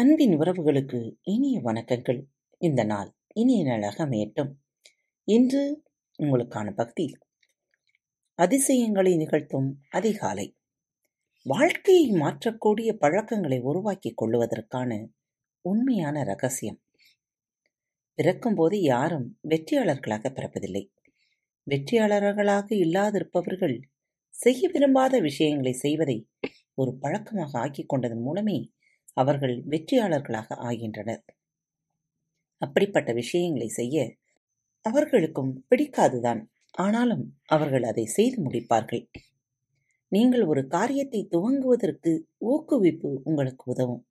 அன்பின் உறவுகளுக்கு இனிய வணக்கங்கள். இந்த நாள் இனிய நாளாக அமையட்டும். இன்று உங்களுக்கான பக்தி அதிசயங்களை நிகழ்த்தும் அதிகாலை. வாழ்க்கையை மாற்றக்கூடிய பழக்கங்களை உருவாக்கிக் கொள்ளுவதற்கான உண்மையான ரகசியம். பிறக்கும்போது யாரும் வெற்றியாளர்களாக பிறப்பதில்லை. வெற்றியாளர்களாக இல்லாதிருப்பவர்கள் செய்ய விரும்பாத விஷயங்களை செய்வதை ஒரு பழக்கமாக ஆக்கிக் கொண்டதன் மூலமே அவர்கள் வெற்றியாளர்களாக ஆகின்றனர். அப்படிப்பட்ட விஷயங்களை செய்ய அவர்களுக்கும் பிடிக்காதுதான். ஆனாலும் அவர்கள் அதை செய்து முடிப்பார்கள். நீங்கள் ஒரு காரியத்தை துவங்குவதற்கு ஊக்குவிப்பு உங்களுக்கு உதவும்.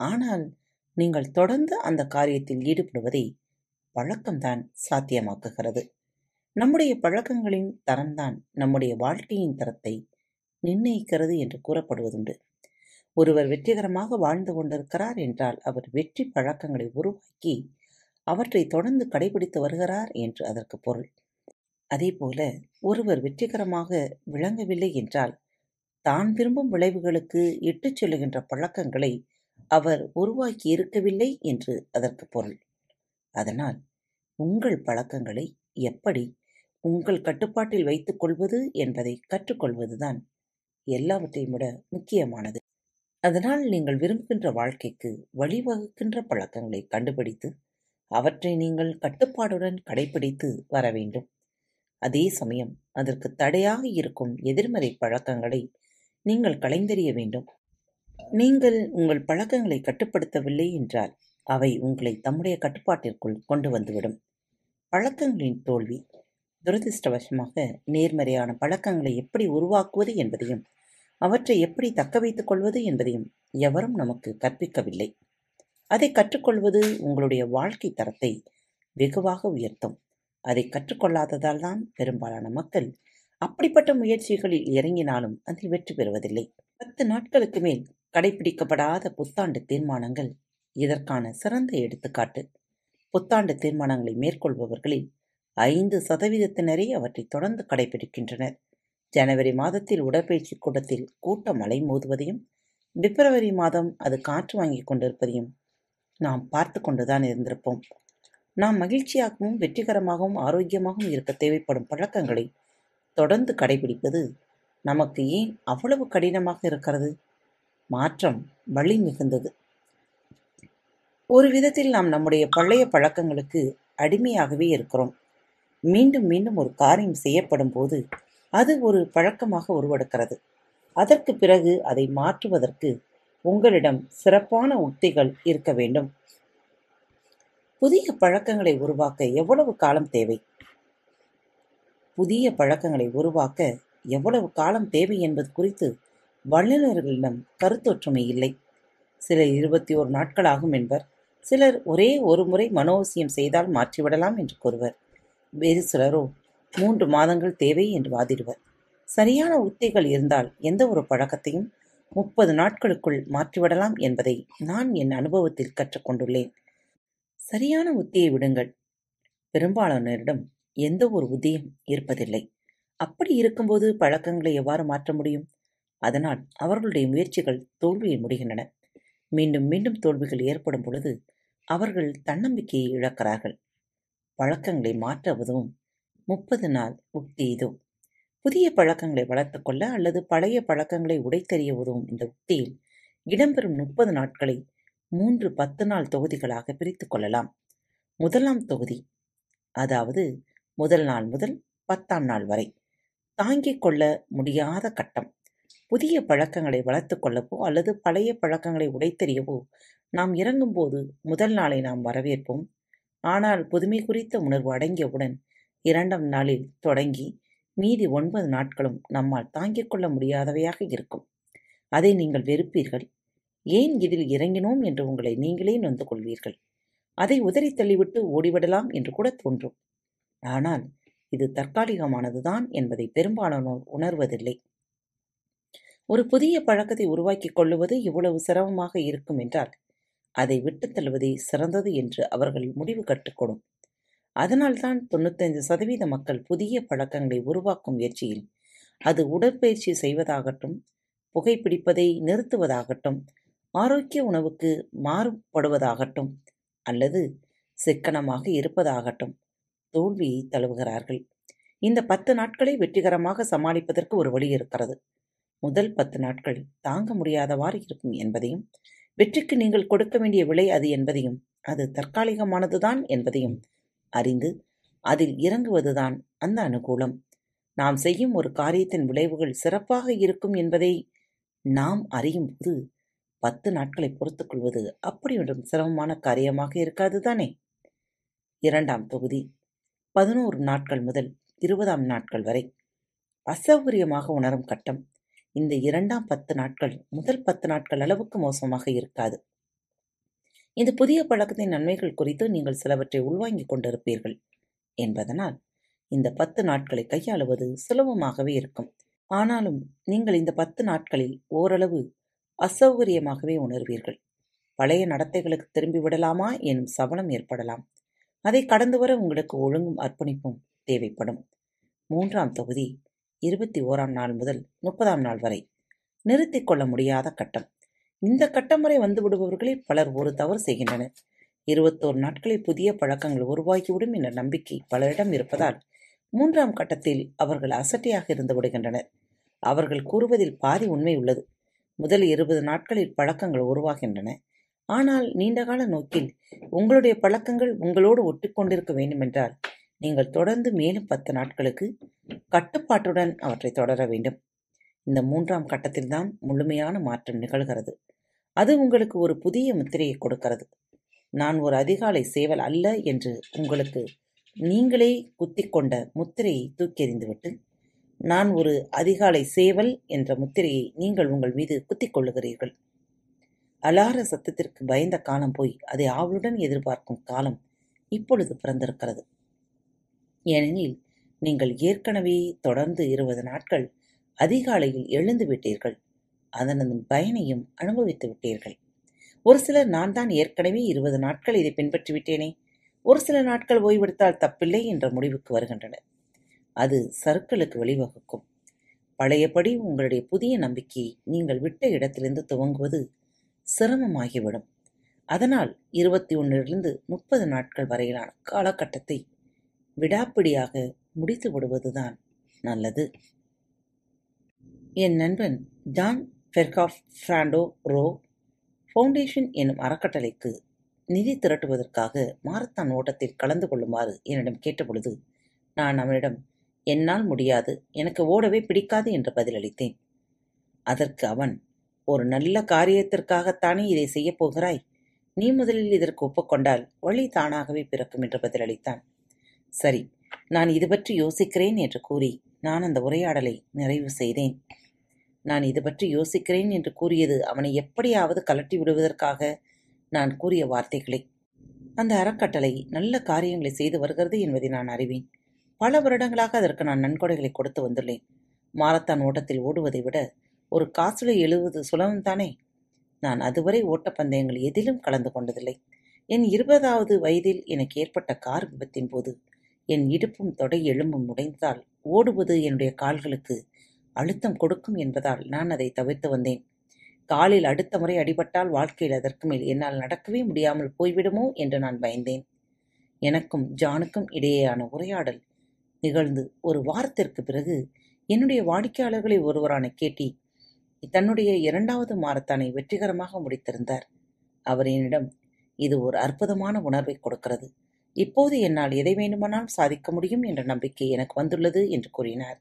ஆனால் நீங்கள் தொடர்ந்து அந்த காரியத்தில் ஈடுபடுவதை பழக்கம்தான் சாத்தியமாக்குகிறது. நம்முடைய பழக்கங்களின் தரம்தான் நம்முடைய வாழ்க்கையின் தரத்தை நிர்ணயிக்கிறது என்று கூறப்படுவதுண்டு. ஒருவர் வெற்றிகரமாக வாழ்ந்து கொண்டிருக்கிறார் என்றால் அவர் வெற்றி பழக்கங்களை உருவாக்கி அவற்றை தொடர்ந்து கடைபிடித்து வருகிறார் என்று அதற்கு பொருள். அதேபோல ஒருவர் வெற்றிகரமாக விளங்கவில்லை என்றால் தான் விரும்பும் விளைவுகளுக்கு இட்டுச் செல்லுகின்ற பழக்கங்களை அவர் உருவாக்கி இருக்கவில்லை என்று அதற்கு பொருள். அதனால் உங்கள் பழக்கங்களை எப்படி உங்கள் கட்டுப்பாட்டில் வைத்துக் கொள்வது என்பதை கற்றுக்கொள்வதுதான் எல்லாவற்றையும் விட முக்கியமானது. அதனால் நீங்கள் விரும்புகின்ற வாழ்க்கைக்கு வழிவகுக்கின்ற பழக்கங்களை கண்டுபிடித்து அவற்றை நீங்கள் கட்டுப்பாடுடன் கடைபிடித்து வர வேண்டும். அதே சமயம் அதற்கு தடையாக இருக்கும் எதிர்மறை பழக்கங்களை நீங்கள் கலைந்தறிய வேண்டும். நீங்கள் உங்கள் பழக்கங்களை கட்டுப்படுத்தவில்லை என்றால் அவை உங்களை தம்முடைய கட்டுப்பாட்டிற்குள் கொண்டு வந்துவிடும். பழக்கங்களின் தோல்வி துரதிர்ஷ்டவசமாக நேர்மறையான பழக்கங்களை எப்படி உருவாக்குவது என்பதையும் அவற்றை எப்படி தக்க வைத்துக் கொள்வது என்பதையும் எவரும் நமக்கு கற்பிக்கவில்லை. அதை கற்றுக்கொள்வது உங்களுடைய வாழ்க்கை தரத்தை வெகுவாக உயர்த்தும். அதை கற்றுக்கொள்ளாததால் தான் பெரும்பாலான மக்கள் அப்படிப்பட்ட முயற்சிகளில் இறங்கினாலும் அதில் வெற்றி பெறுவதில்லை. பத்து நாட்களுக்கு மேல் கடைபிடிக்கப்படாத புத்தாண்டு தீர்மானங்கள் இதற்கான சிறந்த எடுத்துக்காட்டு. புத்தாண்டு தீர்மானங்களை மேற்கொள்பவர்களில் ஐந்து சதவீதத்தினரே அவற்றை தொடர்ந்து கடைபிடிக்கின்றனர். ஜனவரி மாதத்தில் உடற்பயிற்சி கூடத்தில் கூட்டம் அலைமோதுவதையும் பிப்ரவரி மாதம் அது காற்று வாங்கி கொண்டிருப்பதையும் நாம் பார்த்து கொண்டுதான் இருந்திருப்போம். நாம் மகிழ்ச்சியாகவும் வெற்றிகரமாகவும் ஆரோக்கியமாகவும் இருக்க தேவைப்படும் பழக்கங்களை தொடர்ந்து கடைபிடிப்பது நமக்கு ஏன் அவ்வளவு கடினமாக இருக்கிறது? மாற்றம் வலி மிகுந்தது. ஒரு விதத்தில் நாம் நம்முடைய பழைய பழக்கங்களுக்கு அடிமையாகவே இருக்கிறோம். மீண்டும் மீண்டும் ஒரு காரியம் செய்யப்படும் போது அது ஒரு பழக்கமாக உருவெடுக்கிறது. அதற்குப் பிறகு அதை மாற்றுவதற்கு உங்களிடம் சிறப்பான உத்திகள் இருக்க வேண்டும். புதிய பழக்கங்களை உருவாக்க எவ்வளவு காலம் தேவை? புதிய பழக்கங்களை உருவாக்க எவ்வளவு காலம் தேவை என்பது குறித்து வல்லுநர்களிடம் கருத்தொற்றுமை இல்லை. சிலர் இருபத்தி ஒரு நாட்களாகும் என்பர். சிலர் ஒரே ஒரு முறை மனோவசியம் செய்தால் மாற்றிவிடலாம் என்று கூறுவர். வேறு சிலரோ மூன்று மாதங்கள் தேவை என்று வாதிடுவர். சரியான உத்திகள் இருந்தால் எந்த ஒரு பழக்கத்தையும் முப்பது நாட்களுக்குள் மாற்றிவிடலாம் என்பதை நான் என் அனுபவத்தில் கற்றுக்கொண்டுள்ளேன் சரியான உத்தியை விடுங்கள். பெரும்பாலானோரிடம் எந்த ஒரு உத்தியும் இருப்பதில்லை. அப்படி இருக்கும்போது பழக்கங்களை எவ்வாறு மாற்ற முடியும்? அதனால் அவர்களுடைய முயற்சிகள் தோல்வியில் முடிகின்றன. மீண்டும் மீண்டும் தோல்விகள் ஏற்படும் பொழுது அவர்கள் தன்னம்பிக்கையை இழக்கிறார்கள். பழக்கங்களை மாற்ற உதவும் முப்பது நாள் உக்தி இதோ. புதிய பழக்கங்களை வளர்த்துக்கொள்ள அல்லது பழைய பழக்கங்களை உடைத்தெறிய உதவும் இந்த உக்தியில் இடம்பெறும் முப்பது நாட்களை மூன்று பத்து நாள் தொகுதிகளாக பிரித்து கொள்ளலாம். முதலாம் தொகுதி அதாவது முதல் நாள் முதல் பத்தாம் நாள் வரை தாங்கிக் கொள்ள முடியாத கட்டம். புதிய பழக்கங்களை வளர்த்துக் கொள்ளவோ அல்லது பழைய பழக்கங்களை உடைத்தெறியவோ நாம் இறங்கும்போது முதல் நாளை நாம் வரவேற்போம். ஆனால் புதுமை குறித்த உணர்வு அடங்கியவுடன் இரண்டாம் நாளில் தொடங்கி மீதி ஒன்பது நாட்களும் நம்மால் தாங்கிக் கொள்ள முடியாதவையாக இருக்கும். அதை நீங்கள் வெறுப்பீர்கள். ஏன் இதில் இறங்கினோம் என்று உங்களை நீங்களே நொந்து கொள்வீர்கள். அதை உதறி தள்ளிவிட்டு ஓடிவிடலாம் என்று கூட தோன்றும். ஆனால் இது தற்காலிகமானதுதான் என்பதை பெரும்பாலானோர் உணர்வதில்லை. ஒரு புதிய பழக்கத்தை உருவாக்கிக் கொள்ளுவது இவ்வளவு சிரமமாக இருக்கும் என்றால் அதை விட்டுத் தள்ளுவதே சிறந்தது என்று அவர்கள் முடிவு கற்றுக்கொடும். அதனால்தான் தொண்ணூத்தைந்து சதவீத மக்கள் புதிய பழக்கங்களை உருவாக்கும் முயற்சியில். அது உடற்பயிற்சி செய்வதாகட்டும், புகைப்பிடிப்பதை நிறுத்துவதாகட்டும், ஆரோக்கிய உணவுக்கு மாறுபடுவதாகட்டும் அல்லது சிக்கனமாக இருப்பதாகட்டும் தோல்வியை தழுவுகிறார்கள். இந்த பத்து நாட்களை வெற்றிகரமாக சமாளிப்பதற்கு ஒரு வழி இருக்கிறது. முதல் பத்து நாட்கள் தாங்க முடியாதவாறு இருக்கும் என்பதையும் வெற்றிக்கு நீங்கள் கொடுக்க வேண்டிய விலை அது என்பதையும் அது தற்காலிகமானதுதான் என்பதையும் அறிந்து அதில் இறங்குவதுதான் அந்த அனுகூலம். நாம் செய்யும் ஒரு காரியத்தின் விளைவுகள் சிறப்பாக இருக்கும் என்பதை நாம் அறியும்போது பத்து நாட்களை பொறுத்துக் கொள்வது அப்படி ஒன்றும் சிரமமான காரியமாக இருக்காது தானே? இரண்டாம் தொகுதி. பதினோரு நாட்கள் முதல் இருபதாம் நாட்கள் வரை அசௌகரியமாக உணரும் கட்டம். இந்த இரண்டாம் பத்து நாட்கள் முதல் பத்து நாட்கள் அளவுக்கு மோசமாக இருக்காது. இந்த புதிய பழக்கத்தின் நன்மைகள் குறித்து நீங்கள் சிலவற்றை உள்வாங்கிக் கொண்டிருப்பீர்கள் என்பதனால் இந்த பத்து நாட்களை கையாளுவது சுலபமாகவே இருக்கும். ஆனாலும் நீங்கள் இந்த பத்து நாட்களில் ஓரளவு அசௌகரியமாகவே உணர்வீர்கள். பழைய நடத்தைகளுக்கு திரும்பி விடலாமா எனும் சபலம் ஏற்படலாம். அதை கடந்து வர உங்களுக்கு ஒழுங்கும் அர்ப்பணிப்பும் தேவைப்படும். மூன்றாம் தொகுதி இருபத்தி ஓராம் நாள் முதல் முப்பதாம் நாள் வரை நிறுத்திக் கொள்ள முடியாத கட்டம். இந்த கட்டமுறை வரை வந்து விடுபவர்களில் பலர் ஒரு தவறு செய்கின்றனர். இருபத்தோரு நாட்களில் புதிய பழக்கங்கள் உருவாகிவிடும் என்ற நம்பிக்கை பலரிடம் இருப்பதால் மூன்றாம் கட்டத்தில் அவர்கள் அசட்டையாக இருந்து விடுகின்றனர். அவர்கள் கூறுவதில் பாதி உண்மை உள்ளது. முதல் இருபது நாட்களில் பழக்கங்கள் உருவாகின்றன. ஆனால் நீண்டகால நோக்கில் உங்களுடைய பழக்கங்கள் உங்களோடு ஒட்டிக்கொண்டிருக்க வேண்டுமென்றால் நீங்கள் தொடர்ந்து மேலும் பத்து நாட்களுக்கு கட்டுப்பாட்டுடன் அவற்றை தொடர வேண்டும். இந்த மூன்றாம் கட்டத்தில்தான் முழுமையான மாற்றம் நிகழ்கிறது. அது உங்களுக்கு ஒரு புதிய முத்திரையை கொடுக்கிறது. நான் ஒரு அதிகாலை சேவல் அல்ல என்று உங்களுக்கு நீங்களே குத்திக்கொண்ட முத்திரையை தூக்கி எறிந்துவிட்டு நான் ஒரு அதிகாலை சேவல் என்ற முத்திரையை நீங்கள் உங்கள் மீது குத்திக் கொள்ளுகிறீர்கள். அலார சத்தத்திற்கு பயந்த காலம் போய் அதை ஆவலுடன் எதிர்பார்க்கும் காலம் இப்பொழுது பிறந்திருக்கிறது. ஏனெனில் நீங்கள் ஏற்கனவே தொடர்ந்து இருபது நாட்கள் அதிகாலையில் எழுந்து விட்டீர்கள். அதனதன் பயனையும் அனுபவித்து விட்டீர்கள். ஒரு சிலர் நான் தான் ஏற்கனவே இருபது நாட்கள் இதை பின்பற்றி விட்டேனே. ஒரு சில நாட்கள் ஓய்வெடுத்தால் தப்பில்லை என்ற முடிவுக்கு வருகின்றனர். அது சருக்களுக்கு வழிவகுக்கும். பழையபடி உங்களுடைய புதிய நம்பிக்கையை நீங்கள் விட்ட இடத்திலிருந்து துவங்குவது சிரமமாகிவிடும். அதனால் இருபத்தி ஒன்றிலிருந்து முப்பது நாட்கள் வரையிலான காலகட்டத்தை விடாப்பிடியாக முடித்து விடுவதுதான் நல்லது. என் நண்பன் ஜான் ஃபெர்காஃப் ஃப்ராண்டோ ரோ ஃபவுண்டேஷன் என்னும் அறக்கட்டளைக்கு நிதி திரட்டுவதற்காக மாரத்தான் ஓட்டத்தில் கலந்து கொள்ளுமாறு என்னிடம் கேட்டபொழுது நான் அவனிடம் என்னால் முடியாது எனக்கு ஓடவே பிடிக்காது என்று பதிலளித்தேன். அதற்கு அவன் ஒரு நல்ல காரியத்திற்காகத்தானே இதை செய்யப் போகிறாய்? நீ முதலில் இதற்கு ஒப்புக்கொண்டால் வழி தானாகவே பிறக்கும் என்று பதிலளித்தான். சரி நான் இது பற்றி யோசிக்கிறேன் என்று கூறி நான் அந்த உரையாடலை நிறைவு செய்தேன். நான் இது பற்றி யோசிக்கிறேன் என்று கூறியது அவனை எப்படியாவது கலட்டி விடுவதற்காக நான் கூறிய வார்த்தைகளை. அந்த அறக்கட்டளை நல்ல காரியங்களை செய்து வருகிறது என்பதை நான் அறிவேன். பல வருடங்களாக அதற்கு நான் நன்கொடைகளை கொடுத்து வந்துள்ளேன். மாரத்தான் ஓட்டத்தில் ஓடுவதை விட ஒரு காசுல எழுவது சுலபம்தானே? நான் அதுவரை ஓட்டப்பந்தயங்கள் எதிலும் கலந்து கொண்டதில்லை. என் இருபதாவது வயதில் எனக்கு ஏற்பட்ட கார் விபத்தின் போது என் இடுப்பும் தொடை எலும்பும் உடைந்தால் ஓடுவது என்னுடைய கால்களுக்கு அழுத்தம் கொடுக்கும் என்பதால் நான் அதை தவிர்த்து வந்தேன். காலில் அடுத்த முறை அடிபட்டால் வாழ்க்கையில் அதற்கு மேல் என்னால் நடக்கவே முடியாமல் போய்விடுமோ என்று நான் பயந்தேன். எனக்கும் ஜானுக்கும் இடையேயான உரையாடல் நிகழ்ந்து ஒரு வாரத்திற்கு பிறகு என்னுடைய வாடிக்கையாளர்களை ஒருவரான கேட்டி தன்னுடைய இரண்டாவது மாரத்தானை வெற்றிகரமாக முடித்திருந்தார். அவர் என்னிடம் இது ஒரு அற்புதமான உணர்வை கொடுக்கிறது. இப்போது என்னால் எதை வேண்டுமானால் சாதிக்க முடியும் என்ற நம்பிக்கை எனக்கு வந்துள்ளது என்று கூறினார்.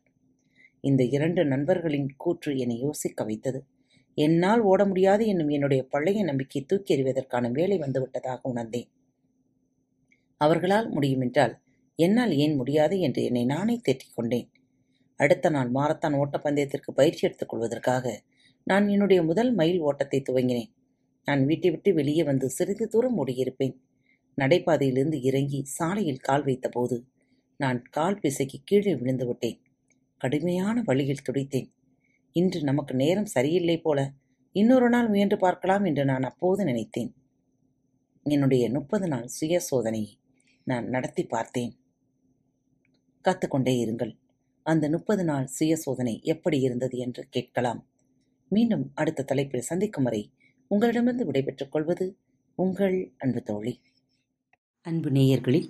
இந்த இரண்டு நண்பர்களின் கூற்று என்னை யோசிக்க வைத்தது. என்னால் ஓட முடியாது என்னும் என்னுடைய பழைய நம்பிக்கை தூக்கி எறிவதற்கான வேலை வந்துவிட்டதாக உணர்ந்தேன். அவர்களால் முடியுமென்றால் என்னால் ஏன் முடியாது என்று என்னை நானே தேற்றிக் கொண்டேன். அடுத்த நாள் மாரத்தான் ஓட்டப்பந்தயத்திற்கு பயிற்சி எடுத்துக் கொள்வதற்காக நான் என்னுடைய முதல் மைல் ஓட்டத்தை துவங்கினேன். நான் வீட்டை விட்டு வெளியே வந்து சிறிது தூரம் ஓடியிருப்பேன். நடைபாதையிலிருந்து இறங்கி சாலையில் கால் வைத்தபோது நான் கால் பிசைக்கு கீழே விழுந்து விட்டேன். கடுமையான வழியில் துடித்தேன். இன்று நமக்கு நேரம் சரியில்லை போல இன்னொரு நாள் முயன்று பார்க்கலாம் என்று நான் அப்போது நினைத்தேன். என்னுடைய முப்பது நாள் சுய சோதனையை நான் நடத்தி பார்த்தேன். காத்துக்கொண்டே இருங்கள். அந்த முப்பது நாள் சுய சோதனை எப்படி இருந்தது என்று கேட்கலாம். மீண்டும் அடுத்த தலைப்பில் சந்திக்கும் வரை உங்களிடமிருந்து விடைபெற்றுக் கொள்வது உங்கள் அன்பு தோழி. அன்பு நேயர்களில்